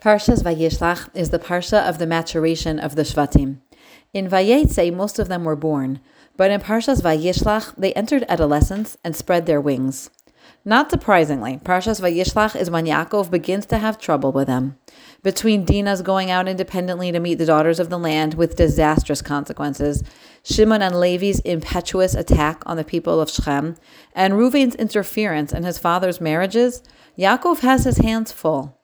Parshas Vayishlach is the parsha of the maturation of the Shvatim. In Vayetze, most of them were born, but in Parshas Vayishlach, they entered adolescence and spread their wings. Not surprisingly, Parshas Vayishlach is when Yaakov begins to have trouble with them. Between Dinah's going out independently to meet the daughters of the land with disastrous consequences, Shimon and Levi's impetuous attack on the people of Shechem, and Reuven's interference in his father's marriages, Yaakov has his hands full.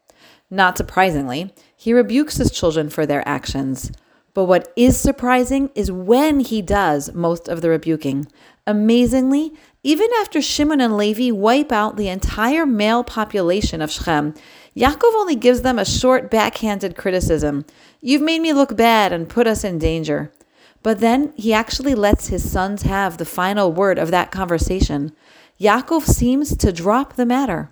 Not surprisingly, he rebukes his children for their actions. But what is surprising is when he does most of the rebuking. Amazingly, even after Shimon and Levi wipe out the entire male population of Shechem, Yaakov only gives them a short backhanded criticism. You've made me look bad and put us in danger. But then he actually lets his sons have the final word of that conversation. Yaakov seems to drop the matter.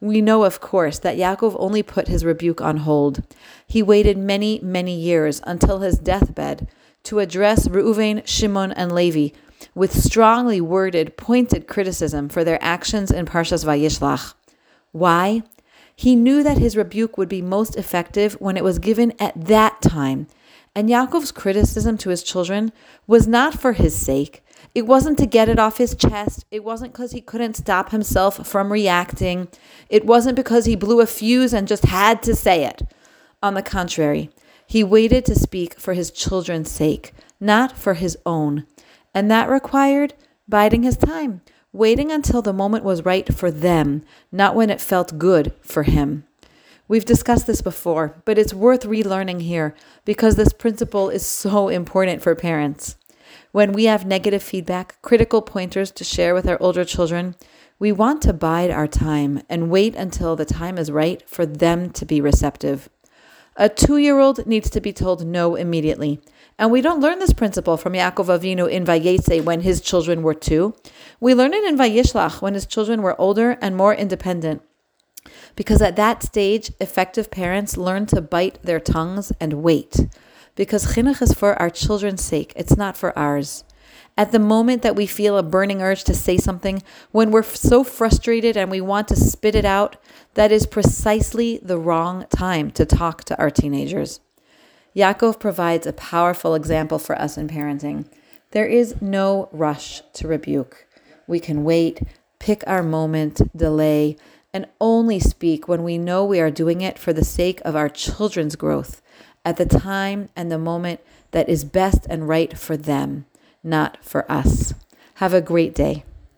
We know, of course, that Yaakov only put his rebuke on hold. He waited many, many years until his deathbed to address Reuven, Shimon, and Levi with strongly worded, pointed criticism for their actions in Parshas Vayishlach. Why? He knew that his rebuke would be most effective when it was given at that time. And Yaakov's criticism to his children was not for his sake, it wasn't to get it off his chest. It wasn't because he couldn't stop himself from reacting. It wasn't because he blew a fuse and just had to say it. On the contrary, he waited to speak for his children's sake, not for his own. And that required biding his time, waiting until the moment was right for them, not when it felt good for him. We've discussed this before, but it's worth relearning here because this principle is so important for parents. When we have negative feedback, critical pointers to share with our older children, we want to bide our time and wait until the time is right for them to be receptive. A two year old needs to be told no immediately. And we don't learn this principle from Yaakov Avinu in Vayetze when his children were two. We learn it in Vayishlach when his children were older and more independent. Because at that stage, effective parents learn to bite their tongues and wait because chinuch is for our children's sake, it's not for ours. At the moment that we feel a burning urge to say something, when we're so frustrated and we want to spit it out, that is precisely the wrong time to talk to our teenagers. Yaakov provides a powerful example for us in parenting. There is no rush to rebuke. We can wait, pick our moment, delay, and only speak when we know we are doing it for the sake of our children's growth at the time and the moment that is best and right for them, not for us. Have a great day.